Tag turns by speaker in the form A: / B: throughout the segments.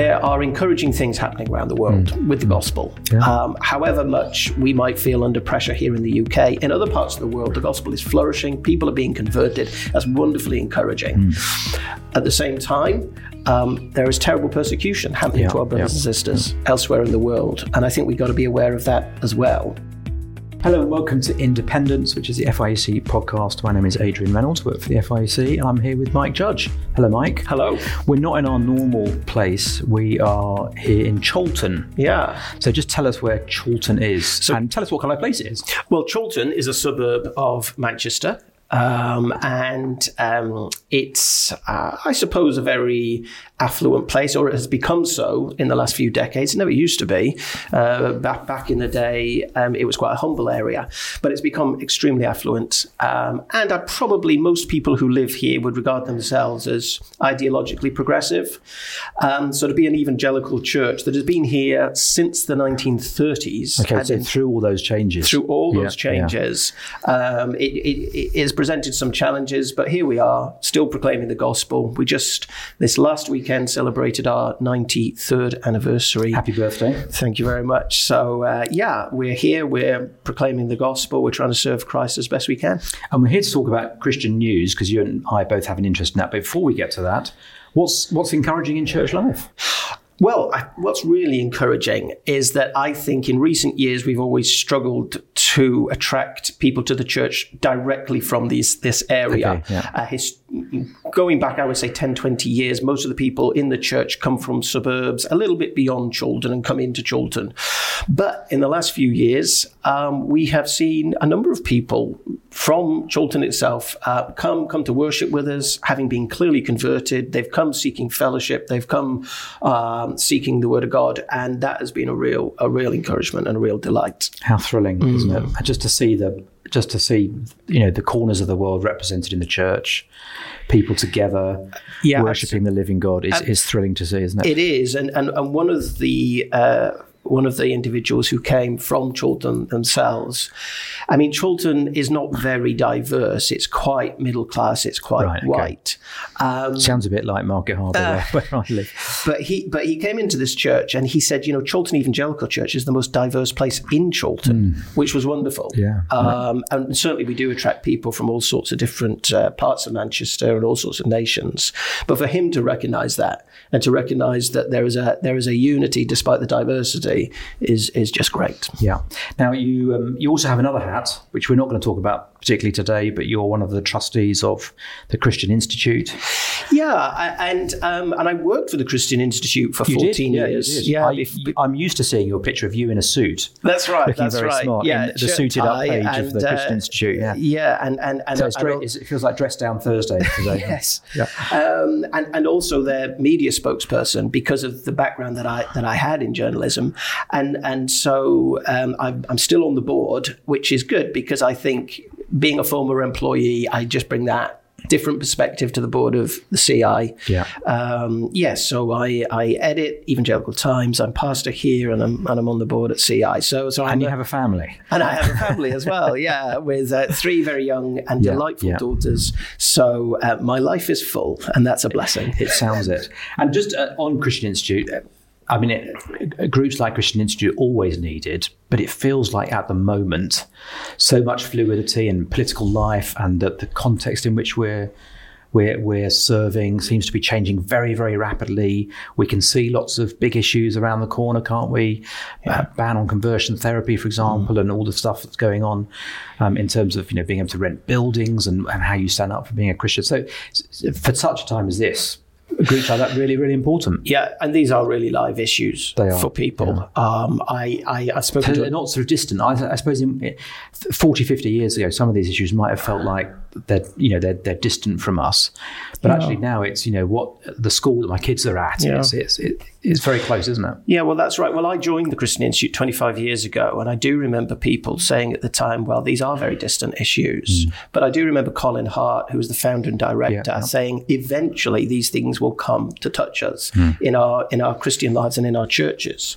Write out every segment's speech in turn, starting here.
A: there are encouraging things happening around the world mm. with the gospel. Yeah. Um, however much we might feel under pressure here in the UK, in other parts of the world, the gospel is flourishing. People are being converted. That's wonderfully encouraging. Mm. At the same time, um, there is terrible persecution happening yeah, to our brothers yeah, and sisters elsewhere in the world, and I think we've got to be aware of that as well.
B: Hello and welcome to Independence, which is the FIEC podcast. My name is Adrian Reynolds, work for the FIEC, and I'm here with Mike Judge. Hello, Mike.
A: Hello.
B: We're not in our normal place. We are here in Chorlton.
A: Yeah.
B: So just tell us where Chorlton is so, and tell us what kind of place it is.
A: Well, Chorlton is a suburb of Manchester. Um, and um, it's, uh, I suppose, a very affluent place, or it has become so in the last few decades. It never used to be. Uh, back back in the day, um, it was quite a humble area, but it's become extremely affluent. Um, and I probably most people who live here would regard themselves as ideologically progressive. Um, so to be an evangelical church that has been here since the 1930s.
B: Okay, so through all those changes,
A: through all yeah, those changes, yeah. Um, it, it, it has presented some challenges, but here we are, still proclaiming the gospel. We just this last weekend celebrated our 93rd anniversary.
B: Happy birthday.
A: Thank you very much. So, uh, yeah, we're here, we're proclaiming the gospel, we're trying to serve Christ as best we can.
B: And we're here to talk about Christian news because you and I both have an interest in that. But before we get to that, what's, what's encouraging in church life?
A: Well, I, what's really encouraging is that I think in recent years we've always struggled to attract people to the church directly from these, this area. Okay, yeah. uh, his, going back, I would say 10, 20 years, most of the people in the church come from suburbs a little bit beyond Chorlton and come into Chorlton. But in the last few years, um, we have seen a number of people from Chorlton itself uh, come come to worship with us, having been clearly converted. They've come seeking fellowship. They've come um, seeking the Word of God, and that has been a real a real encouragement and a real delight.
B: How thrilling, mm. isn't it? Just to see the just to see you know the corners of the world represented in the church, people together yeah, worshiping the living God is, is thrilling to see, isn't it?
A: It is, and and, and one of the uh, one of the individuals who came from Chorlton themselves. I mean, Chorlton is not very diverse. It's quite middle class. It's quite right, okay. white.
B: Um, Sounds a bit like Market Harborough, uh, where, where, I live.
A: But he, but he came into this church and he said, you know, Chorlton Evangelical Church is the most diverse place in Chorlton, mm. which was wonderful.
B: Yeah. Um,
A: and certainly we do attract people from all sorts of different uh, parts of Manchester and all sorts of nations. But for him to recognise that and to recognise that there is a there is a unity despite the diversity is is just great.
B: Yeah. Now you um, you also have another hat, which we're not going to talk about particularly today, but you're one of the trustees of the Christian Institute.
A: Yeah, and um, and I worked for the Christian Institute for you 14
B: yeah,
A: years.
B: Yeah, I, am used to seeing your picture of you in a suit.
A: That's right.
B: Looking
A: that's
B: very
A: right.
B: smart. Yeah, the suited up page and, of the Christian uh, Institute. Yeah,
A: yeah, and and, and
B: so and, it feels like dress down Thursday today.
A: yes. Yeah. Um, and and also their media spokesperson because of the background that I that I had in journalism, and and so um, I'm, I'm still on the board, which is good because I think being a former employee, I just bring that different perspective to the board of the CI.
B: Yeah.
A: Um, yes. So I, I edit Evangelical Times. I'm pastor here, and I'm and I'm on the board at CI. So so
B: and I'm you a, have a family.
A: And I have a family as well. Yeah, with uh, three very young and yeah, delightful yeah. daughters. So uh, my life is full, and that's a blessing.
B: It sounds it. And just uh, on Christian Institute I mean, it, groups like Christian Institute always needed, but it feels like at the moment, so much fluidity and political life, and that the context in which we're we're, we're serving seems to be changing very, very rapidly. We can see lots of big issues around the corner, can't we? Yeah. Uh, ban on conversion therapy, for example, mm. and all the stuff that's going on um, in terms of you know being able to rent buildings and, and how you stand up for being a Christian. So, for such a time as this, groups like that really, really important.
A: Yeah, and these are really live issues for people. Yeah. Um, I, I, I've spoken
B: to... They're not sort of distant. I, I suppose in 40, 50 years ago, some of these issues might have felt like they're, you know, they're, they're distant from us. But yeah. actually now it's, you know, what the school that my kids are at, yeah. it's, it's, it's very close, isn't it?
A: Yeah, well, that's right. Well, I joined the Christian Institute 25 years ago, and I do remember people saying at the time, well, these are very distant issues. Mm. But I do remember Colin Hart, who was the founder and director, yeah, saying eventually these things will come to touch us mm. in our in our Christian lives and in our churches.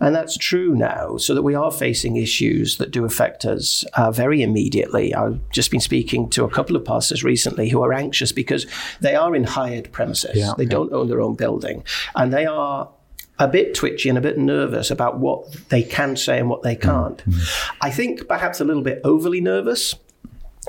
A: And that's true now, so that we are facing issues that do affect us uh, very immediately. I've just been speaking to a couple of pastors recently who are anxious because they are in hired premises. Yeah, they yeah. don't own their own building. And they are a bit twitchy and a bit nervous about what they can say and what they can't. Mm-hmm. I think perhaps a little bit overly nervous.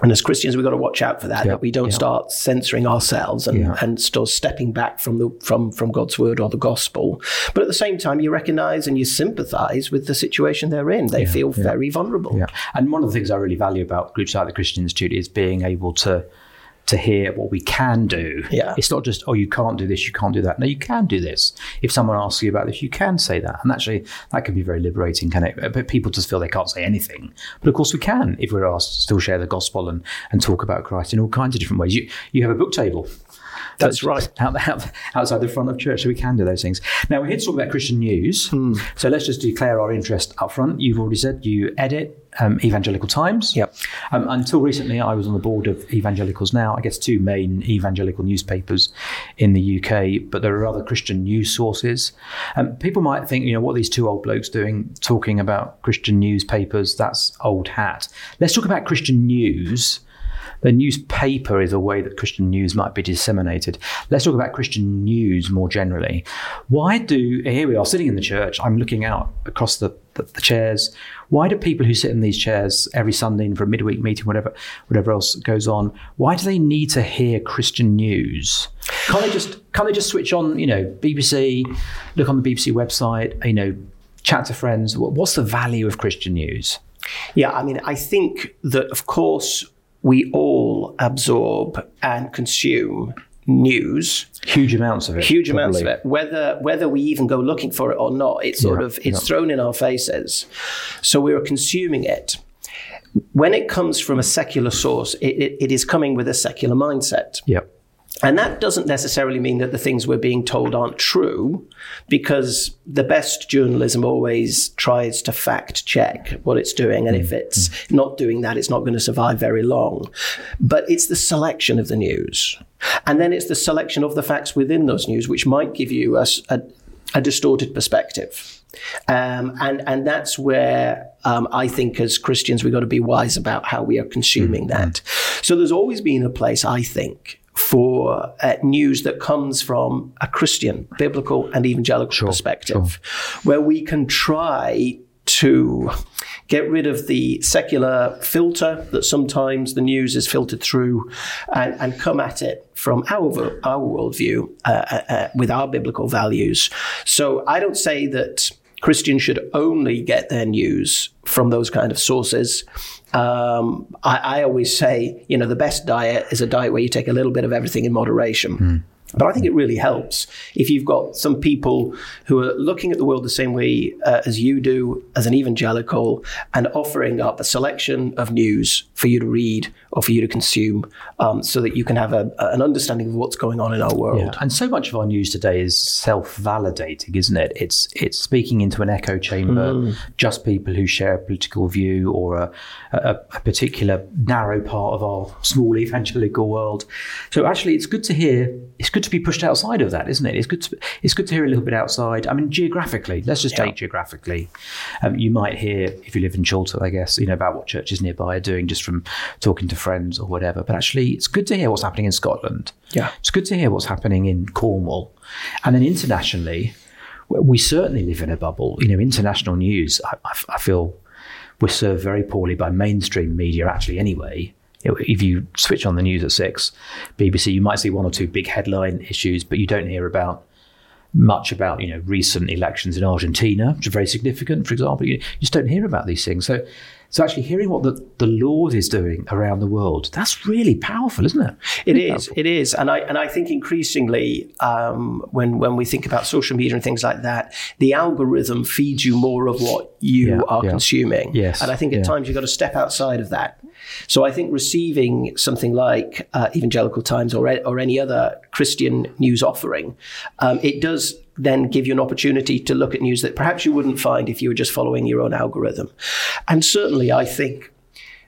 A: And as Christians, we've got to watch out for that, that we don't start censoring ourselves and, and start stepping back from the from from God's word or the gospel. But at the same time, you recognize and you sympathize with the situation they're in. They feel very vulnerable.
B: Yeah. And one of the things I really value about groups like the Christian Institute is being able to to hear what we can do.
A: Yeah.
B: It's not just, oh, you can't do this, you can't do that. No, you can do this. If someone asks you about this, you can say that. And actually, that can be very liberating, can it? But people just feel they can't say anything. But of course, we can if we're asked to still share the gospel and, and talk about Christ in all kinds of different ways. You, you have a book table.
A: That's right.
B: Out, out, outside the front of church, so we can do those things. Now we're here to talk about Christian news. Hmm. So let's just declare our interest up front. You've already said you edit um, Evangelical Times.
A: Yep.
B: Um, until recently, I was on the board of Evangelicals Now. I guess two main evangelical newspapers in the UK, but there are other Christian news sources. Um, people might think, you know, what these two old blokes doing, talking about Christian newspapers? That's old hat. Let's talk about Christian news the newspaper is a way that Christian news might be disseminated. Let's talk about Christian news more generally. Why do, here we are sitting in the church, I'm looking out across the, the, the chairs. Why do people who sit in these chairs every Sunday for a midweek meeting, whatever, whatever else goes on, why do they need to hear Christian news? Can't they just, can't they just switch on, you know, BBC, look on the BBC website, you know, chat to friends? What's the value of Christian news?
A: Yeah, I mean, I think that, of course, we all absorb and consume news.
B: Huge amounts of it
A: huge probably. amounts of it. Whether whether we even go looking for it or not it's sort yeah, of it's yeah. thrown in our faces. So we're consuming it. When it comes from a secular source it, it, it is coming with a secular mindset.
B: Yep
A: and that doesn't necessarily mean that the things we're being told aren't true, because the best journalism always tries to fact check what it's doing. And if mm. it's not doing that, it's not going to survive very long. But it's the selection of the news. And then it's the selection of the facts within those news, which might give you a, a, a distorted perspective. Um, and and that's where um, I think as Christians we've got to be wise about how we are consuming mm-hmm. that. So there's always been a place I think for uh, news that comes from a Christian, biblical, and evangelical sure, perspective, sure. where we can try to get rid of the secular filter that sometimes the news is filtered through and, and come at it from our, our worldview uh, uh, uh with our biblical values. So I don't say that Christians should only get their news from those kind of sources. Um, I, I, always say, you know, the best diet is a diet where you take a little bit of everything in moderation. Mm. But I think it really helps if you've got some people who are looking at the world the same way uh, as you do, as an evangelical, and offering up a selection of news for you to read or for you to consume um, so that you can have a, an understanding of what's going on in our world. Yeah.
B: And so much of our news today is self-validating, isn't it? It's it's speaking into an echo chamber, mm. just people who share a political view or a, a, a, particular narrow part of our small evangelical world. So actually, it's good to hear. It's good to be pushed outside of that, isn't it? It's good. To, it's good to hear a little bit outside. I mean, geographically, let's just yeah. take geographically. Um, you might hear if you live in Chorlton, I guess, you know about what churches nearby are doing just from talking to friends or whatever. But actually, it's good to hear what's happening in Scotland.
A: Yeah.
B: It's good to hear what's happening in Cornwall. And then internationally, we certainly live in a bubble. You know, international news, I, I feel we're served very poorly by mainstream media, actually, anyway. If you switch on the news at six, BBC, you might see one or two big headline issues, but you don't hear about much about you know recent elections in Argentina, which are very significant, for example. You just don't hear about these things. So so actually hearing what the, the Lord is doing around the world, that's really powerful, isn't it?
A: It really is. Powerful. It is. And I and I think increasingly um, when when we think about social media and things like that, the algorithm feeds you more of what you yeah, are yeah. consuming.
B: Yes.
A: And I think at yeah. times you've got to step outside of that. So I think receiving something like uh, Evangelical Times or or any other Christian news offering, um, it does then give you an opportunity to look at news that perhaps you wouldn't find if you were just following your own algorithm. And certainly, I think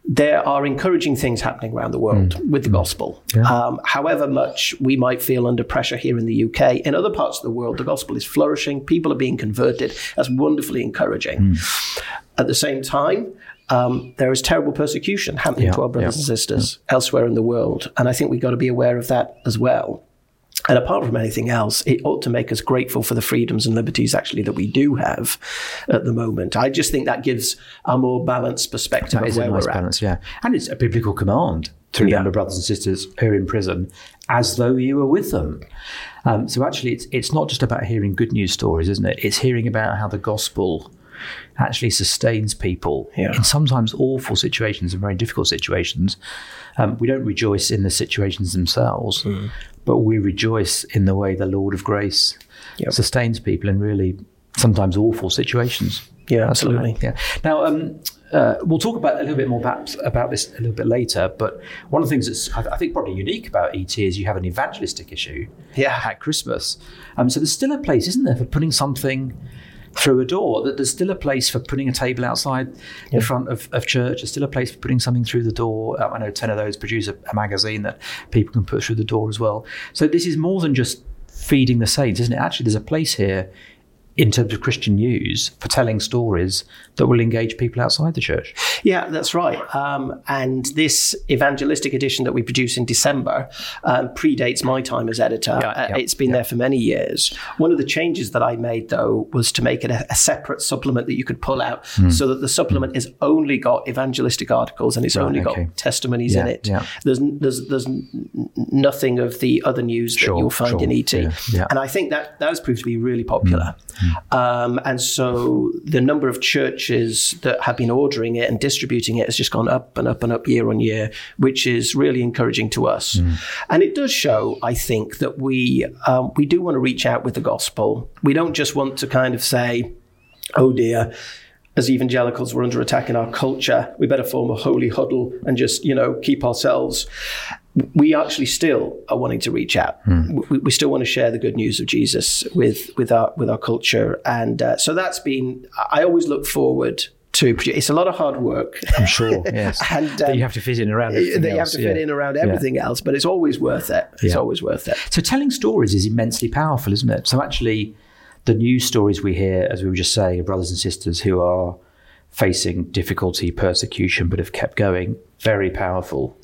A: there are encouraging things happening around the world mm. with the gospel. Yeah. Um, however much we might feel under pressure here in the UK, in other parts of the world, the gospel is flourishing. People are being converted. That's wonderfully encouraging. Mm. At the same time, um, there is terrible persecution happening yeah, to our brothers yeah, and sisters elsewhere in the world. And I think we've got to be aware of that as well. And apart from anything else, it ought to make us grateful for the freedoms and liberties actually that we do have at the moment. I just think that gives a more balanced perspective
B: that
A: of where
B: nice balance, at. Yeah, and it's a biblical command to remember yeah. brothers and sisters who are in prison as though you were with them. Um, so actually, it's it's not just about hearing good news stories, isn't it? It's hearing about how the gospel actually sustains people yeah. in sometimes awful situations and very difficult situations. Um, we don't rejoice in the situations themselves, mm. but we rejoice in the way the Lord of grace yep. sustains people in really sometimes awful situations.
A: Yeah, absolutely.
B: Yeah. Now, um, uh, we'll talk about a little bit more about, about this a little bit later. But one of the things that's I think probably unique about ET is you have an evangelistic issue
A: yeah.
B: at Christmas. Um, so there's still a place, isn't there, for putting something through a door. That there's still a place for putting a table outside yeah. the front of, of church. There's still a place for putting something through the door. Um, I know 10ofThose produce a, a magazine that people can put through the door as well. So this is more than just feeding the saints, isn't it? Actually, there's a place here in terms of Christian news for telling stories that will engage people outside the church.
A: Yeah, that's right. Um, and this evangelistic edition that we produce in December um, predates my time as editor. Yeah, uh, yeah, it's been yeah. there for many years. One of the changes that I made, though, was to make it a, a separate supplement that you could pull out mm. so that the supplement mm. only got evangelistic articles and it's right, only okay. got testimonies in it. There's, there's, there's nothing of the other news sure, that you'll find sure. in ET. And I think that, that has proved to be really popular. Mm. Um, and so the number of churches that have been ordering it and distributing it has just gone up and up and up year on year, which is really encouraging to us. Mm. And it does show, I think, that we um, we do want to reach out with the gospel. We don't just want to kind of say, "Oh dear." As evangelicals, we're under attack in our culture. We better form a holy huddle and just, you know, keep ourselves we actually still are wanting to reach out. Mm. We, we, still want to share the good news of Jesus with with our with our culture, and uh, so that's been. I always look forward to. It's a lot of hard work.
B: I'm sure. Yes, and um, you have to fit in around. That
A: you have to fit in around everything yeah. else, but it's always worth it. It's yeah. always worth it.
B: So telling stories is immensely powerful, isn't it? So actually, the news stories we hear, as we were just saying, of brothers and sisters who are facing difficulty, persecution, but have kept going, very powerful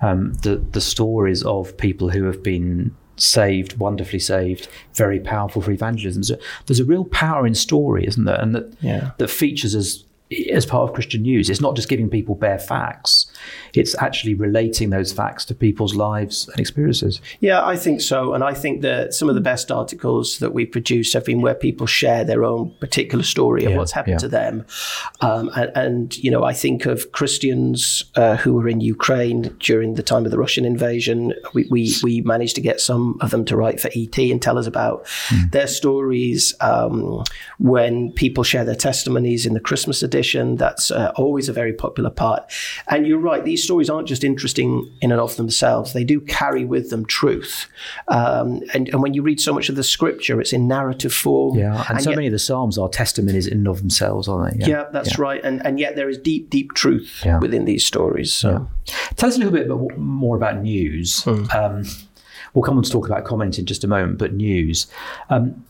B: um, the the stories of people who have been saved, wonderfully saved, very powerful for evangelism. So there's a real power in story, isn't there? And that yeah. that features as as part of Christian news. It's not just giving people bare facts, it's actually relating those facts to people's lives and experiences.
A: Yeah, I think so. And I think that some of the best articles that we produce have been where people share their own particular story of yeah, what's happened yeah. to them. Um, and, and, you know, I think of Christians uh, who were in Ukraine during the time of the Russian invasion. We, we, we managed to get some of them to write for ET and tell us about mm. their stories. Um, when people share their testimonies in the Christmas edition, that's uh, always a very popular part. And you're right, these stories aren't just interesting in and of themselves, they do carry with them truth. Um, and, and when you read so much of the scripture, it's in narrative form.
B: Yeah, and, and so yet, many of the Psalms are testimonies in and of themselves, aren't
A: they? Yeah, yeah that's yeah. right. And, and yet there is deep, deep truth yeah. within these stories. So.
B: Tell us a little bit more about news. Mm. Um, we'll come on to talk about comment in just a moment, but news. Um,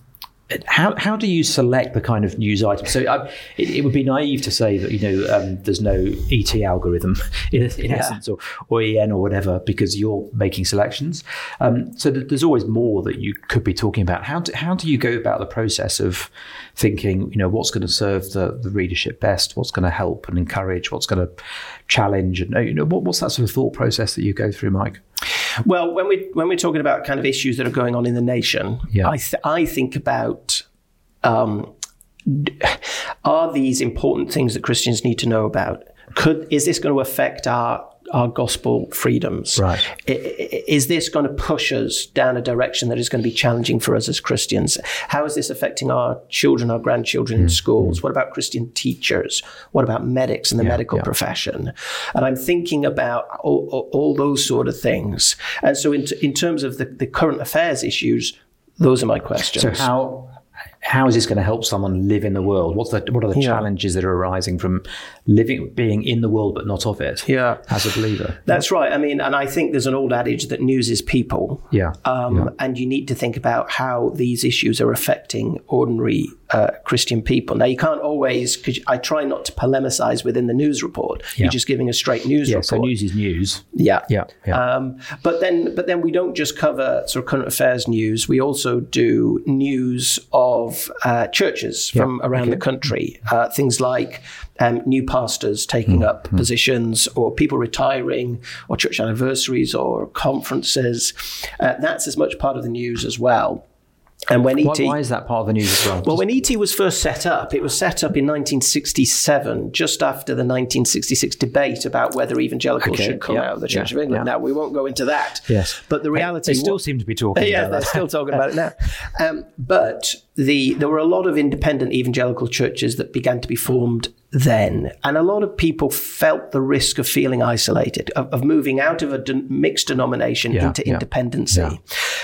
B: how how do you select the kind of news items? So uh, it, it, would be naive to say that you know um, there's no ET algorithm in, in yeah. essence or, or EN or whatever because you're making selections. Um, so th- there's always more that you could be talking about. How do, how do you go about the process of thinking? You know what's going to serve the, the readership best? What's going to help and encourage? What's going to challenge? And you know what, what's that sort of thought process that you go through, Mike?
A: Well, when we when we're talking about kind of issues that are going on in the nation, yeah. I th- I think about um, are these important things that Christians need to know about? Could is this going to affect our our gospel freedoms.
B: Right.
A: Is this going to push us down a direction that is going to be challenging for us as Christians? How is this affecting our children, our grandchildren mm. in schools? What about Christian teachers? What about medics in the yeah, medical yeah. profession? And I'm thinking about all, all, all, those sort of things. And so, in, in terms of the, the current affairs issues, those are my questions.
B: So, how how is this going to help someone live in the world? What's the, what are the yeah. challenges that are arising from living, being in the world but not of it?
A: Yeah,
B: as a believer.
A: That's right. I mean, and I think there's an old adage that news is people.
B: Yeah. Um,
A: yeah. And you need to think about how these issues are affecting ordinary uh, Christian people. Now, you can't always, because I try not to polemicize within the news report. Yeah. You're just giving a straight news
B: yeah,
A: report.
B: So news is news.
A: Yeah.
B: Yeah. yeah. Um,
A: but then, but then we don't just cover sort of current affairs news. We also do news of uh, churches yeah. from around okay. the country. Uh, things like um, new pastors taking mm. up mm. positions, or people retiring, or church anniversaries, or conferences. Uh, that's as much part of the news as well.
B: And when ET, why, is that part of the news as well?
A: Well, when ET was first set up, it was set up in 1967, just after the 1966 debate about whether evangelicals okay. should come yep. out of the Church of England. Yep. Now we won't go into that.
B: Yes,
A: but the reality
B: they still what, seem to be talking.
A: Yeah, they're still talking about it now. Um, but the there were a lot of independent evangelical churches that began to be formed then, and a lot of people felt the risk of feeling isolated, of, of moving out of a de- mixed denomination yeah, into yeah, independency, yeah.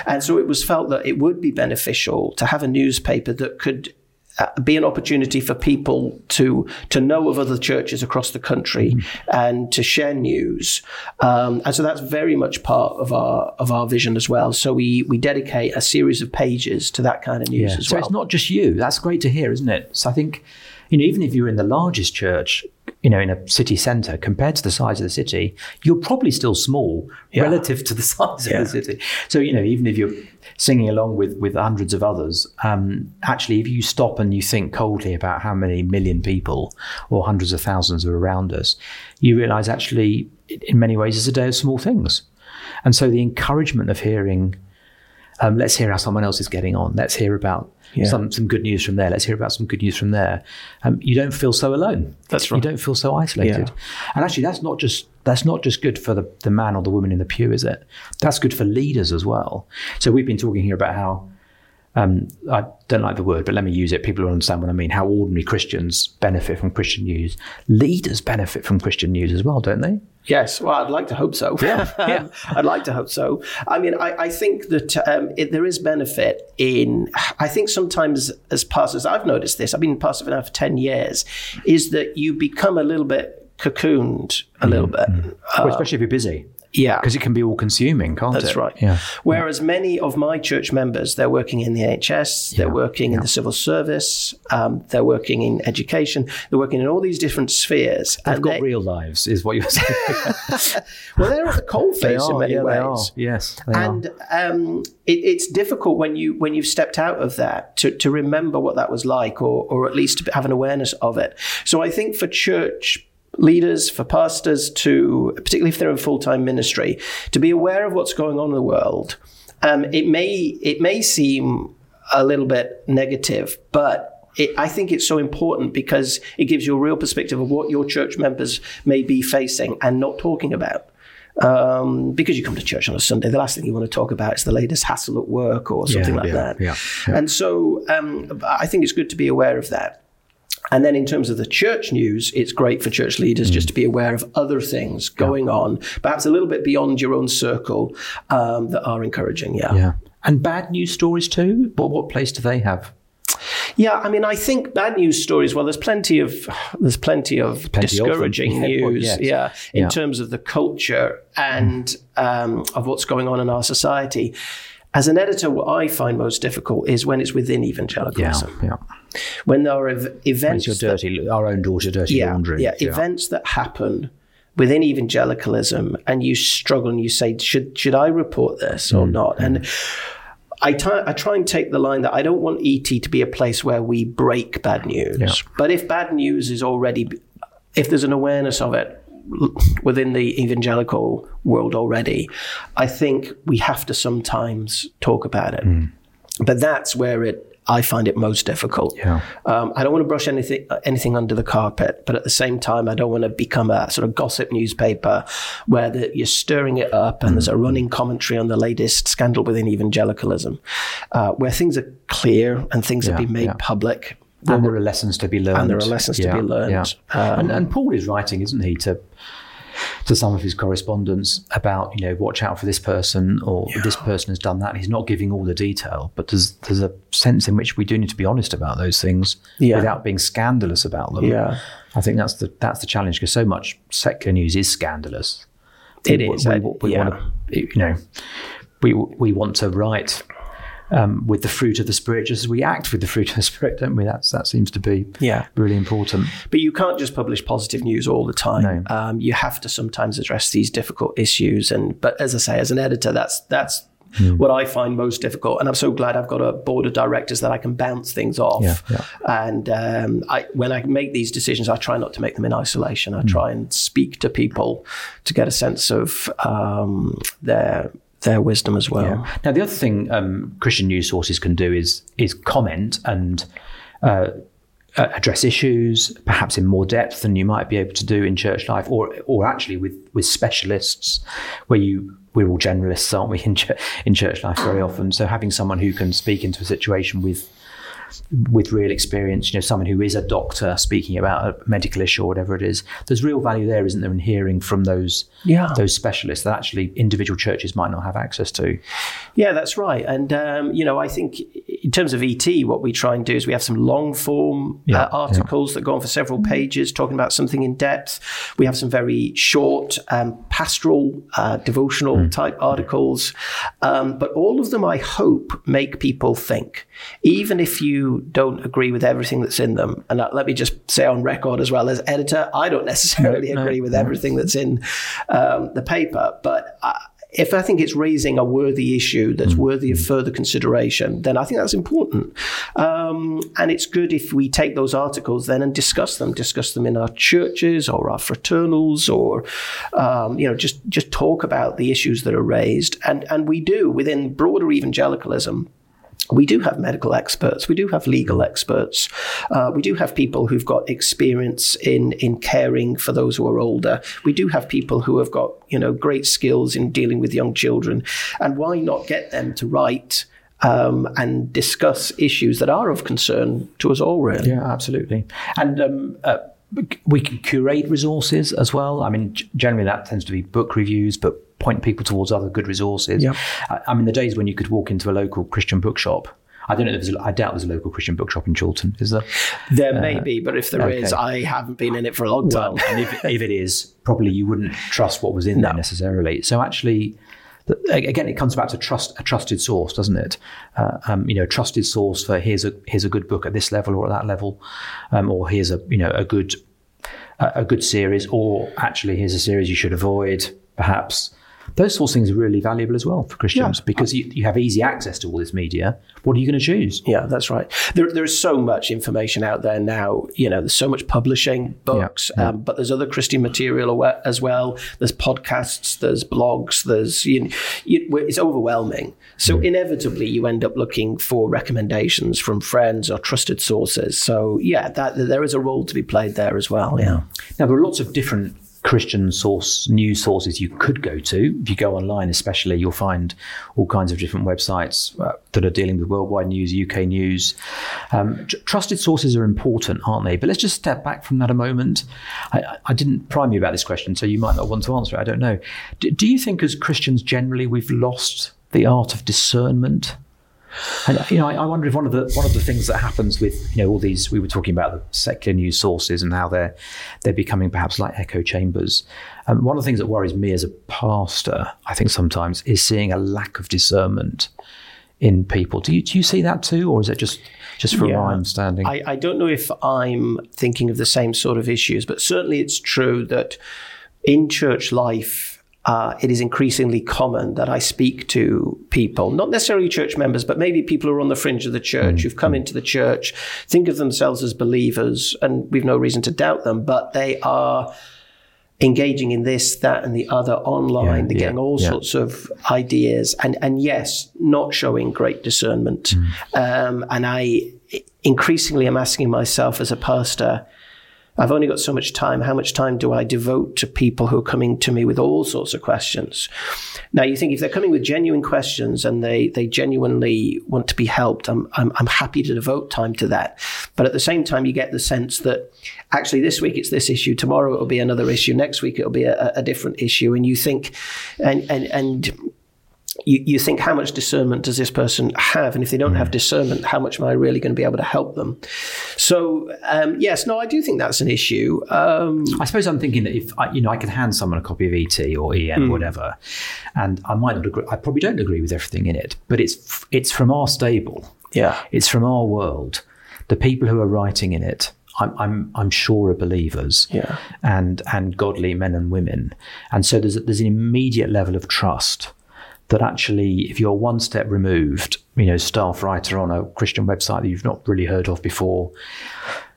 A: and so it was felt that it would be beneficial to have a newspaper that could uh, be an opportunity for people to to know of other churches across the country mm-hmm. and to share news. Um, and so that's very much part of our of our vision as well. So we we dedicate a series of pages to that kind of news yeah. as
B: so
A: well.
B: So it's not just you. That's great to hear, isn't it? So I think you know even if you're in the largest church you know, in a city centre, compared to the size of the city, you're probably still small yeah. relative to the size yeah. of the city. So, you know, even if you're singing along with, with hundreds of others, um, actually, if you stop and you think coldly about how many million people or hundreds of thousands are around us, you realise actually, in many ways, it's a day of small things. And so the encouragement of hearing, um, let's hear how someone else is getting on. Let's hear about yeah. some some good news from there. Let's hear about some good news from there. Um, you don't feel so alone.
A: That's right.
B: You don't feel so isolated. Yeah. And actually, that's not just that's not just good for the, the man or the woman in the pew, is it? That's good for leaders as well. So we've been talking here about how um, I don't like the word, but let me use it. People will understand what I mean. How ordinary Christians benefit from Christian news. Leaders benefit from Christian news as well, don't they?
A: Yes, well, I'd like to hope so.
B: Yeah, yeah.
A: I'd like to hope so. I mean, I, I think that um, it, there is benefit in. I think sometimes as pastors, I've noticed this. I've been pastor now for ten years. Is that you become a little bit cocooned a little mm-hmm. bit,
B: well, especially if you're busy.
A: Yeah.
B: Because it can be all consuming, can't
A: That's
B: it?
A: That's right.
B: Yeah.
A: Whereas yeah. many of my church members, they're working in the NHS, they're working yeah. in the civil service, um, they're working in education, they're working in all these different spheres.
B: They've got they, real lives, is what you're saying.
A: well, they're at the coalface in many ways.
B: Yes.
A: and um, it, it's difficult when, you, when you've stepped out of that to, to remember what that was like or, or at least to have an awareness of it. So I think for church leaders, for pastors to, particularly if they're in full time ministry, to be aware of what's going on in the world. Um, it may it may seem a little bit negative, but it, I think it's so important because it gives you a real perspective of what your church members may be facing and not talking about. Um, because you come to church on a Sunday, the last thing you want to talk about is the latest hassle at work or something
B: yeah,
A: like
B: yeah,
A: that.
B: Yeah.
A: And so um, I think it's good to be aware of that. And then in terms of the church news, it's great for church leaders mm. just to be aware of other things going yeah. on, perhaps a little bit beyond your own circle um, that are encouraging. Yeah.
B: Yeah. And bad news stories too? What, what place do they have?
A: Yeah, I mean, I think bad news stories. Well, there's plenty of there's plenty of plenty discouraging of news. Yes. Yeah, in yeah. terms of the culture and mm. um, of what's going on in our society. As an editor, what I find most difficult is when it's within evangelicalism.
B: Yeah, yeah.
A: When there are ev- events.
B: your dirty, that, our own daughter, dirty
A: yeah,
B: laundry.
A: Yeah, yeah, events that happen within evangelicalism, and you struggle and you say, should should I report this or mm, not? Mm. And I, t- I try and take the line that I don't want ET to be a place where we break bad news. Yeah. But if bad news is already, if there's an awareness of it, within the evangelical world already, I think we have to sometimes talk about it. Mm. But that's where it I find it most difficult.
B: Yeah. Um,
A: I don't want to brush anything anything under the carpet, but at the same time, I don't want to become a sort of gossip newspaper where the, you're stirring it up and mm. there's a running commentary on the latest scandal within evangelicalism, uh, where things are clear and things yeah, have been made yeah. public.
B: And there are lessons to be learned.
A: And there are lessons yeah, to be learned.
B: Um, and, and Paul is writing, isn't he, to to some of his correspondence about, you know, watch out for this person or yeah. this person has done that. He's not giving all the detail, but there's there's a sense in which we do need to be honest about those things yeah. without being scandalous about them.
A: Yeah.
B: I think that's the that's the challenge because so much secular news is scandalous.
A: It we, is.
B: We, we, we yeah. want to, you know, we we want to write um, with the fruit of the spirit, just as we act with the fruit of the spirit, don't we? That's that seems to be
A: yeah
B: really important.
A: But you can't just publish positive news all the time.
B: No.
A: Um, you have to sometimes address these difficult issues. And but as I say, as an editor, that's that's Mm. what I find most difficult. And I'm so glad I've got a board of directors that I can bounce things off.
B: Yeah, yeah.
A: And um, I, when I make these decisions, I try not to make them in isolation. I mm. try and speak to people to get a sense of um, their their wisdom as well. Yeah.
B: Now, the other thing um, Christian news sources can do is is comment and. Uh, address issues, perhaps in more depth than you might be able to do in church life, or or actually with with specialists, where you we're all generalists, aren't we, in, ch- in church life very often? So having someone who can speak into a situation with with real experience, you know, someone who is a doctor speaking about a medical issue or whatever it is, there's real value there, isn't there, in hearing from those
A: yeah.
B: those specialists that actually individual churches might not have access to.
A: Yeah, that's right. And um, you know, I think in terms of ET, what we try and do is we have some long form yeah, uh, articles yeah. that go on for several pages, talking about something in depth. We have some very short um, pastoral, uh, devotional mm. type articles, um, but all of them, I hope, make people think, even if you don't agree with everything that's in them. And let me just say on record as well as editor, I don't necessarily no, agree no, with no. everything that's in um, the paper, but. I, if I think it's raising a worthy issue that's mm. worthy of further consideration, then I think that's important. Um, and it's good if we take those articles then and discuss them, discuss them in our churches or our fraternals, or um, you know, just just talk about the issues that are raised. And and we do within broader evangelicalism we do have medical experts, we do have legal experts, uh, we do have people who've got experience in in caring for those who are older. We do have people who have got you know great skills in dealing with young children, and why not get them to write? Um, and discuss issues that are of concern to us all, really.
B: Yeah, absolutely. And um, uh, we can curate resources as well. I mean, generally that tends to be book reviews, but point people towards other good resources.
A: Yep.
B: I, I mean, the days when you could walk into a local Christian bookshop I don't know. If there's a, I doubt there's a local Christian bookshop in Chorlton. Is there?
A: There uh, may be, but if there okay. is, I haven't been in it for a long time.
B: Well, and if, if it is, probably you wouldn't trust what was in no. there necessarily. So actually, again, it comes back to trust a trusted source, doesn't it? Uh, um, you know, trusted source for here's a here's a good book at this level or at that level, um, or here's a you know a good a good series, or actually here's a series you should avoid, perhaps those sorts of things are really valuable as well for Christians yeah. because you, you have easy access to all this media. What are you going to choose?
A: Yeah, that's right. There, there is so much information out there now. You know, there's so much publishing, books, yeah, yeah. Um, but there's other Christian material as well. There's podcasts, there's blogs, there's, you, you, it's overwhelming. So inevitably, you end up looking for recommendations from friends or trusted sources. So, yeah, that, there is a role to be played there as well. Yeah.
B: Now, there are lots of different Christian source news sources you could go to. If you go online, especially, you'll find all kinds of different websites uh, that are dealing with worldwide news, UK news. Um, tr- trusted sources are important, aren't they? But let's just step back from that a moment. I, I, didn't prime you about this question, so you might not want to answer it. I don't know. Do you think, as Christians generally, we've lost the art of discernment? And you know, I, I, wonder if one of the one of the things that happens with you know all these we were talking about the secular news sources and how they're they're becoming perhaps like echo chambers. Um, one of the things that worries me as a pastor, I think sometimes, is seeing a lack of discernment in people. Do you do you see that too, or is it just just from yeah. my understanding?
A: I, I don't know if I'm thinking of the same sort of issues, but certainly it's true that in church life uh, it is increasingly common that I speak to people, not necessarily church members, but maybe people who are on the fringe of the church, who've come into the church, think of themselves as believers, and we've no reason to doubt them, but they are engaging in this, that, and the other online. Yeah, They're getting all yeah. sorts of ideas, and and yes, not showing great discernment. Mm. Um, and I increasingly am asking myself as a pastor I've only got so much time. How much time do I devote to people who are coming to me with all sorts of questions? Now, you think if they're coming with genuine questions and they, they genuinely want to be helped, I'm, I'm, I'm happy to devote time to that. But at the same time, you get the sense that actually this week it's this issue, tomorrow it'll be another issue, next week it'll be a, a different issue. And you think, and, and, and you, you think how much discernment does this person have? And if they don't have discernment how much am i really going to be able to help them? So um, yes no i do think that's an issue. Um,
B: i suppose i'm thinking that if I, you know i can hand someone a copy of et or en mm. or whatever and i might not agree i probably don't agree with everything in it but it's it's from our stable.
A: Yeah.
B: It's from our world. The people who are writing in it I'm, I'm, I'm sure are believers
A: yeah.
B: and, and godly men and women. And so there's, there's an immediate level of trust that actually, if you're one step removed, you know, staff writer on a Christian website that you've not really heard of before,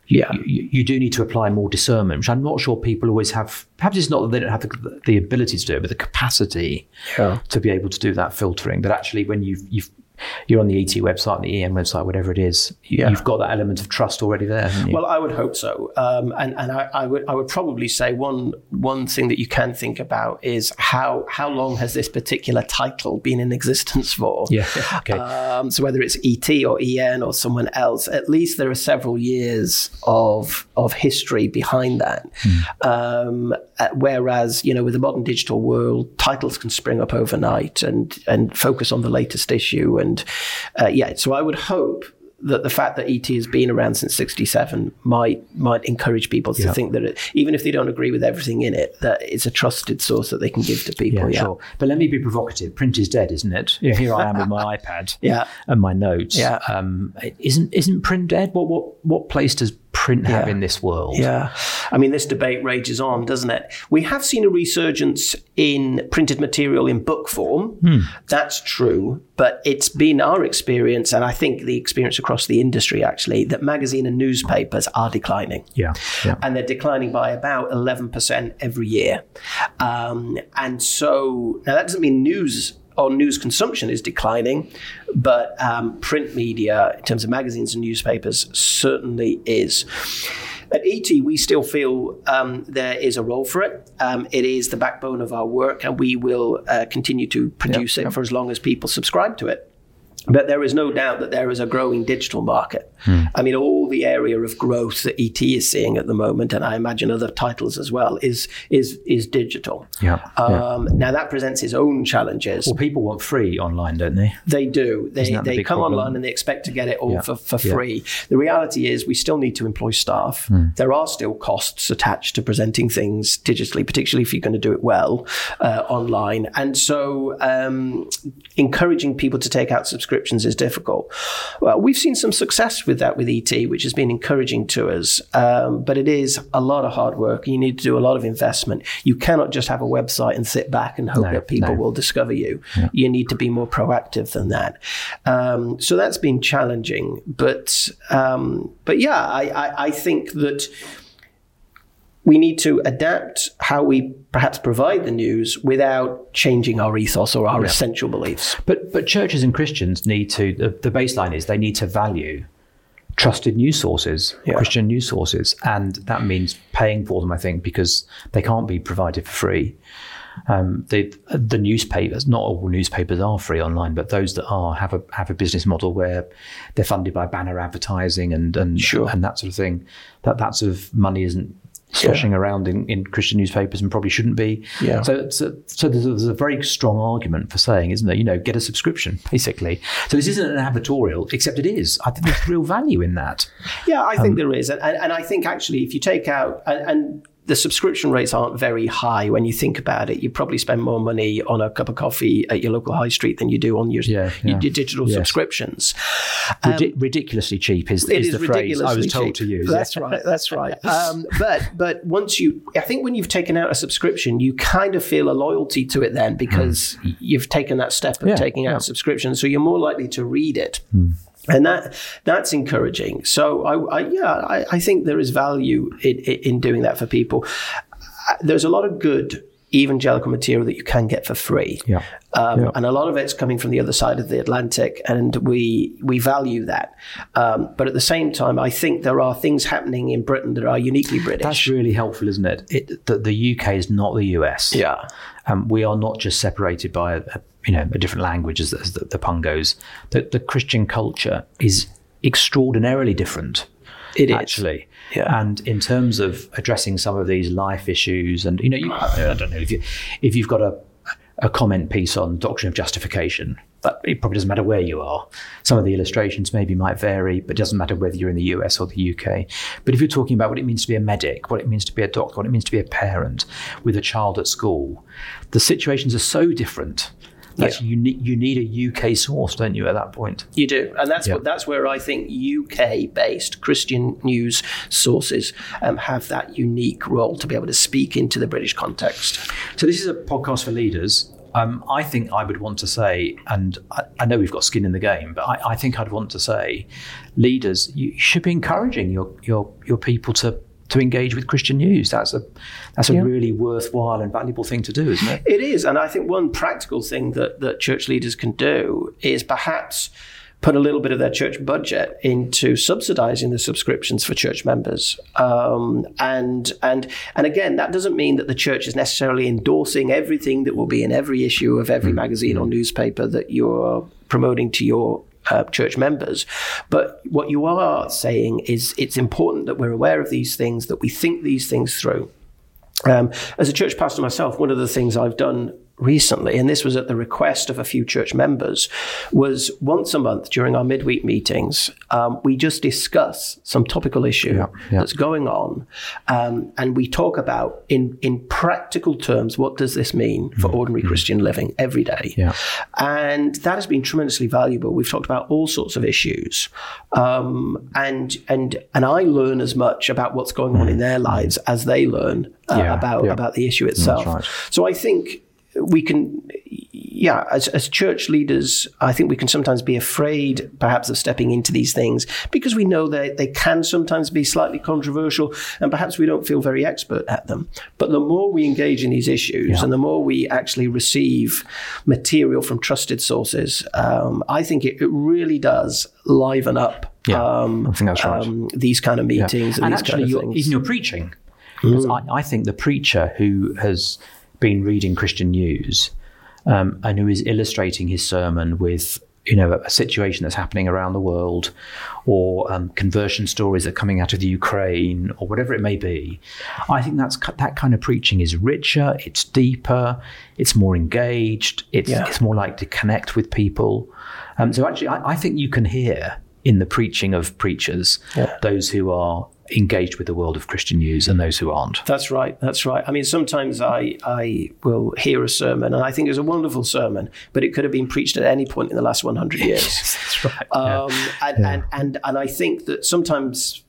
B: yeah, you, you, do need to apply more discernment, which I'm not sure people always have. Perhaps it's not that they don't have the, the ability to do it, but the capacity
A: yeah.
B: to be able to do that filtering. That actually, when you've you've you're on the ET website, the EN website, whatever it is, you, have got that element of trust already there.
A: Well, I would hope so, um, and and I, I, would I would probably say one one thing that you can think about is how how long has this particular title been in existence for?
B: Yeah. Okay.
A: Um, so whether it's ET or EN or someone else, at least there are several years of of history behind that. Mm. Um, uh, whereas you know with the modern digital world, titles can spring up overnight and and focus on the latest issue and and uh, yeah, so I would hope that the fact that ET has been around since 67 might might encourage people to yeah. think that it, even if they don't agree with everything in it, that it's a trusted source that they can give to people. Yeah, yeah. sure.
B: But let me be provocative. Print is dead, isn't it? Yeah, here I am with my iPad
A: yeah.
B: and my notes.
A: Yeah.
B: Um, isn't isn't print dead? What what what place does print have
A: yeah.
B: in this world?
A: Yeah. I mean, this debate rages on, doesn't it? We have seen a resurgence in printed material in book form. Hmm. That's true. But it's been our experience, and I think the experience across the industry actually, that magazine and newspapers are declining.
B: Yeah. yeah.
A: And they're declining by about 11% every year. Um, and so, now that doesn't mean news or news consumption is declining, but um, print media, in terms of magazines and newspapers, certainly is. At ET, we still feel um, there is a role for it. Um, it is the backbone of our work, and we will uh, continue to produce yep, it yep. for as long as people subscribe to it. But there is no doubt that there is a growing digital market. Hmm. I mean, all the area of growth that ET is seeing at the moment, and I imagine other titles as well, is is is digital.
B: Yeah. Um,
A: yeah. Now that presents its own challenges.
B: Well, people want free online, don't they?
A: They do. They they the come problem? online and they expect to get it all yeah. for, for free. The reality is, we still need to employ staff. Hmm. There are still costs attached to presenting things digitally, particularly if you're going to do it well uh, online. And so, um, encouraging people to take out subscriptions subscriptions is difficult. Well, we've seen some success with that with ET, which has been encouraging to us. Um, but it is a lot of hard work. You need to do a lot of investment. You cannot just have a website and sit back and hope no, that people no. will discover you. Yeah. You need to be more proactive than that. Um, so that's been challenging. But um, but yeah, I, I, I think that we need to adapt how we perhaps provide the news without changing our ethos or our yeah. essential beliefs.
B: But but churches and Christians need to the, the baseline is they need to value trusted news sources, yeah. Christian news sources, and that means paying for them. I think because they can't be provided for free. Um, the the newspapers, not all newspapers are free online, but those that are have a have a business model where they're funded by banner advertising and and
A: sure.
B: and that sort of thing. That that sort of money isn't sloshing yeah. around in, in Christian newspapers and probably shouldn't be.
A: Yeah.
B: So, so, so there's, a, there's, a, very strong argument for saying, isn't there? You know, get a subscription, basically. So this isn't an advertorial, except it is. I think there's real value in that.
A: Yeah, I think um, there is, and, and I think actually, if you take out and, and the subscription rates aren't very high when you think about it. You probably spend more money on a cup of coffee at your local high street than you do on your, yeah, yeah. your digital yes. subscriptions.
B: Um, ridiculously cheap is, is, is the phrase I was told
A: cheap.
B: to use.
A: That's right. That's right. Um, but but once you, I think when you've taken out a subscription, you kind of feel a loyalty to it then because mm. you've taken that step of taking out a subscription, so you're more likely to read it. Mm and that that's encouraging. So I, I yeah, I, I, think there is value in, in doing that for people. There's a lot of good evangelical material that you can get for free.
B: Yeah.
A: Um, yeah. And a lot of it's coming from the other side of the Atlantic, and we we value that. Um, but at the same time, I think there are things happening in Britain that are uniquely British.
B: That's really helpful, isn't it? it the, the UK is not the US.
A: Yeah.
B: Um, we are not just separated by a, a you know a different language, as, as the, the pun goes. The, the Christian culture is extraordinarily different.
A: It
B: actually.
A: Is.
B: Yeah. And in terms of addressing some of these life issues, and you know, you, I don't know if you if you've got a a comment piece on doctrine of justification, but it probably doesn't matter where you are. Some of the illustrations maybe might vary, but it doesn't matter whether you're in the US or the UK. But if you're talking about what it means to be a medic, what it means to be a doctor, what it means to be a parent with a child at school, the situations are so different that's yeah. you need you need a UK source, don't you? At that point,
A: you do, and that's yeah. what that's where I think UK-based Christian news sources um, have that unique role to be able to speak into the British context.
B: So this is a podcast for leaders. Um, I think I would want to say, and I, I, know we've got skin in the game, but I, I think I'd want to say, leaders, you should be encouraging your your your people to to engage with Christian news. That's a that's a yeah. really worthwhile and valuable thing to do, isn't it?
A: It is, and I think one practical thing that that church leaders can do is perhaps put a little bit of their church budget into subsidizing the subscriptions for church members. Um, and and and again, that doesn't mean that the church is necessarily endorsing everything that will be in every issue of every mm. magazine or newspaper that you're promoting to your uh, church members. But what you are saying is it's important that we're aware of these things, that we think these things through. Um, as a church pastor myself, one of the things I've done recently, and this was at the request of a few church members, was once a month during our midweek meetings, um, we just discuss some topical issue yeah, yeah. that's going on, um, and we talk about in in practical terms what does this mean for mm-hmm. ordinary mm-hmm. Christian living every day,
B: yeah.
A: and that has been tremendously valuable. We've talked about all sorts of issues, um, and and and I learn as much about what's going on in mm-hmm. their lives as they learn uh, about about the issue itself. Right. So I think we can, yeah, as, as church leaders, I think we can sometimes be afraid perhaps of stepping into these things because we know that they can sometimes be slightly controversial and perhaps we don't feel very expert at them. But the more we engage in these issues yeah. and the more we actually receive material from trusted sources, um, I think it, it, really does liven up
B: yeah, um, I think that's right. Um,
A: these kind of meetings
B: yeah.
A: and,
B: and actually,
A: kind of
B: even your preaching. Mm. I, I, think the preacher who has been reading Christian news um, and who is illustrating his sermon with you know a, situation that's happening around the world or um, conversion stories that are coming out of the Ukraine or whatever it may be I think that's that kind of preaching is richer it's deeper it's more engaged it's, yeah. it's more likely to connect with people um, so actually I, I, think you can hear in the preaching of preachers yeah. those who are engaged with the world of Christian news and those who aren't.
A: That's right. That's right. I mean, sometimes I I will hear a sermon and I think it's a wonderful sermon, but it could have been preached at any point in the last 100 years.
B: that's right.
A: Um, yeah. And, yeah. and, and and I think that sometimes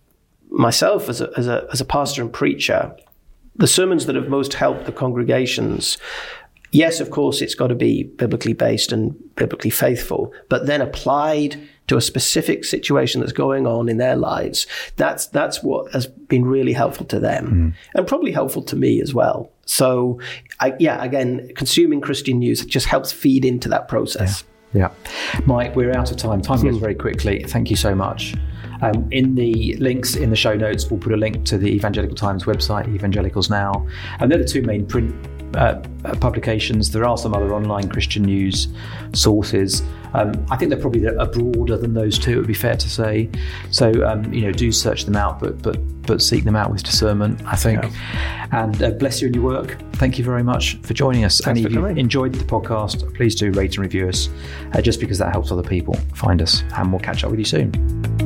A: myself as a, as a as a pastor and preacher, the sermons that have most helped the congregations yes, of course, it's got to be biblically based and biblically faithful, but then applied to a specific situation that's going on in their lives. That's that's what has been really helpful to them, mm. and probably helpful to me as well. So, I, yeah, again, consuming Christian news just helps feed into that process.
B: Yeah. yeah. Mike, we're out of time. Time goes hmm. very quickly. Thank you so much. Um, in the links in the show notes, we'll put a link to the Evangelical Times website, Evangelicals Now, and they're the two main print uh, publications. There are some other online Christian news sources. Um, I think they're probably are broader than those two. It would be fair to say. So um, you know, do search them out, but but but seek them out with discernment. I think. Yeah. And uh, bless you in your work. Thank you very much for joining us.
A: Thanks
B: and
A: if you
B: enjoyed the podcast, please do rate and review us, uh, just because that helps other people find us. And we'll catch up with you soon.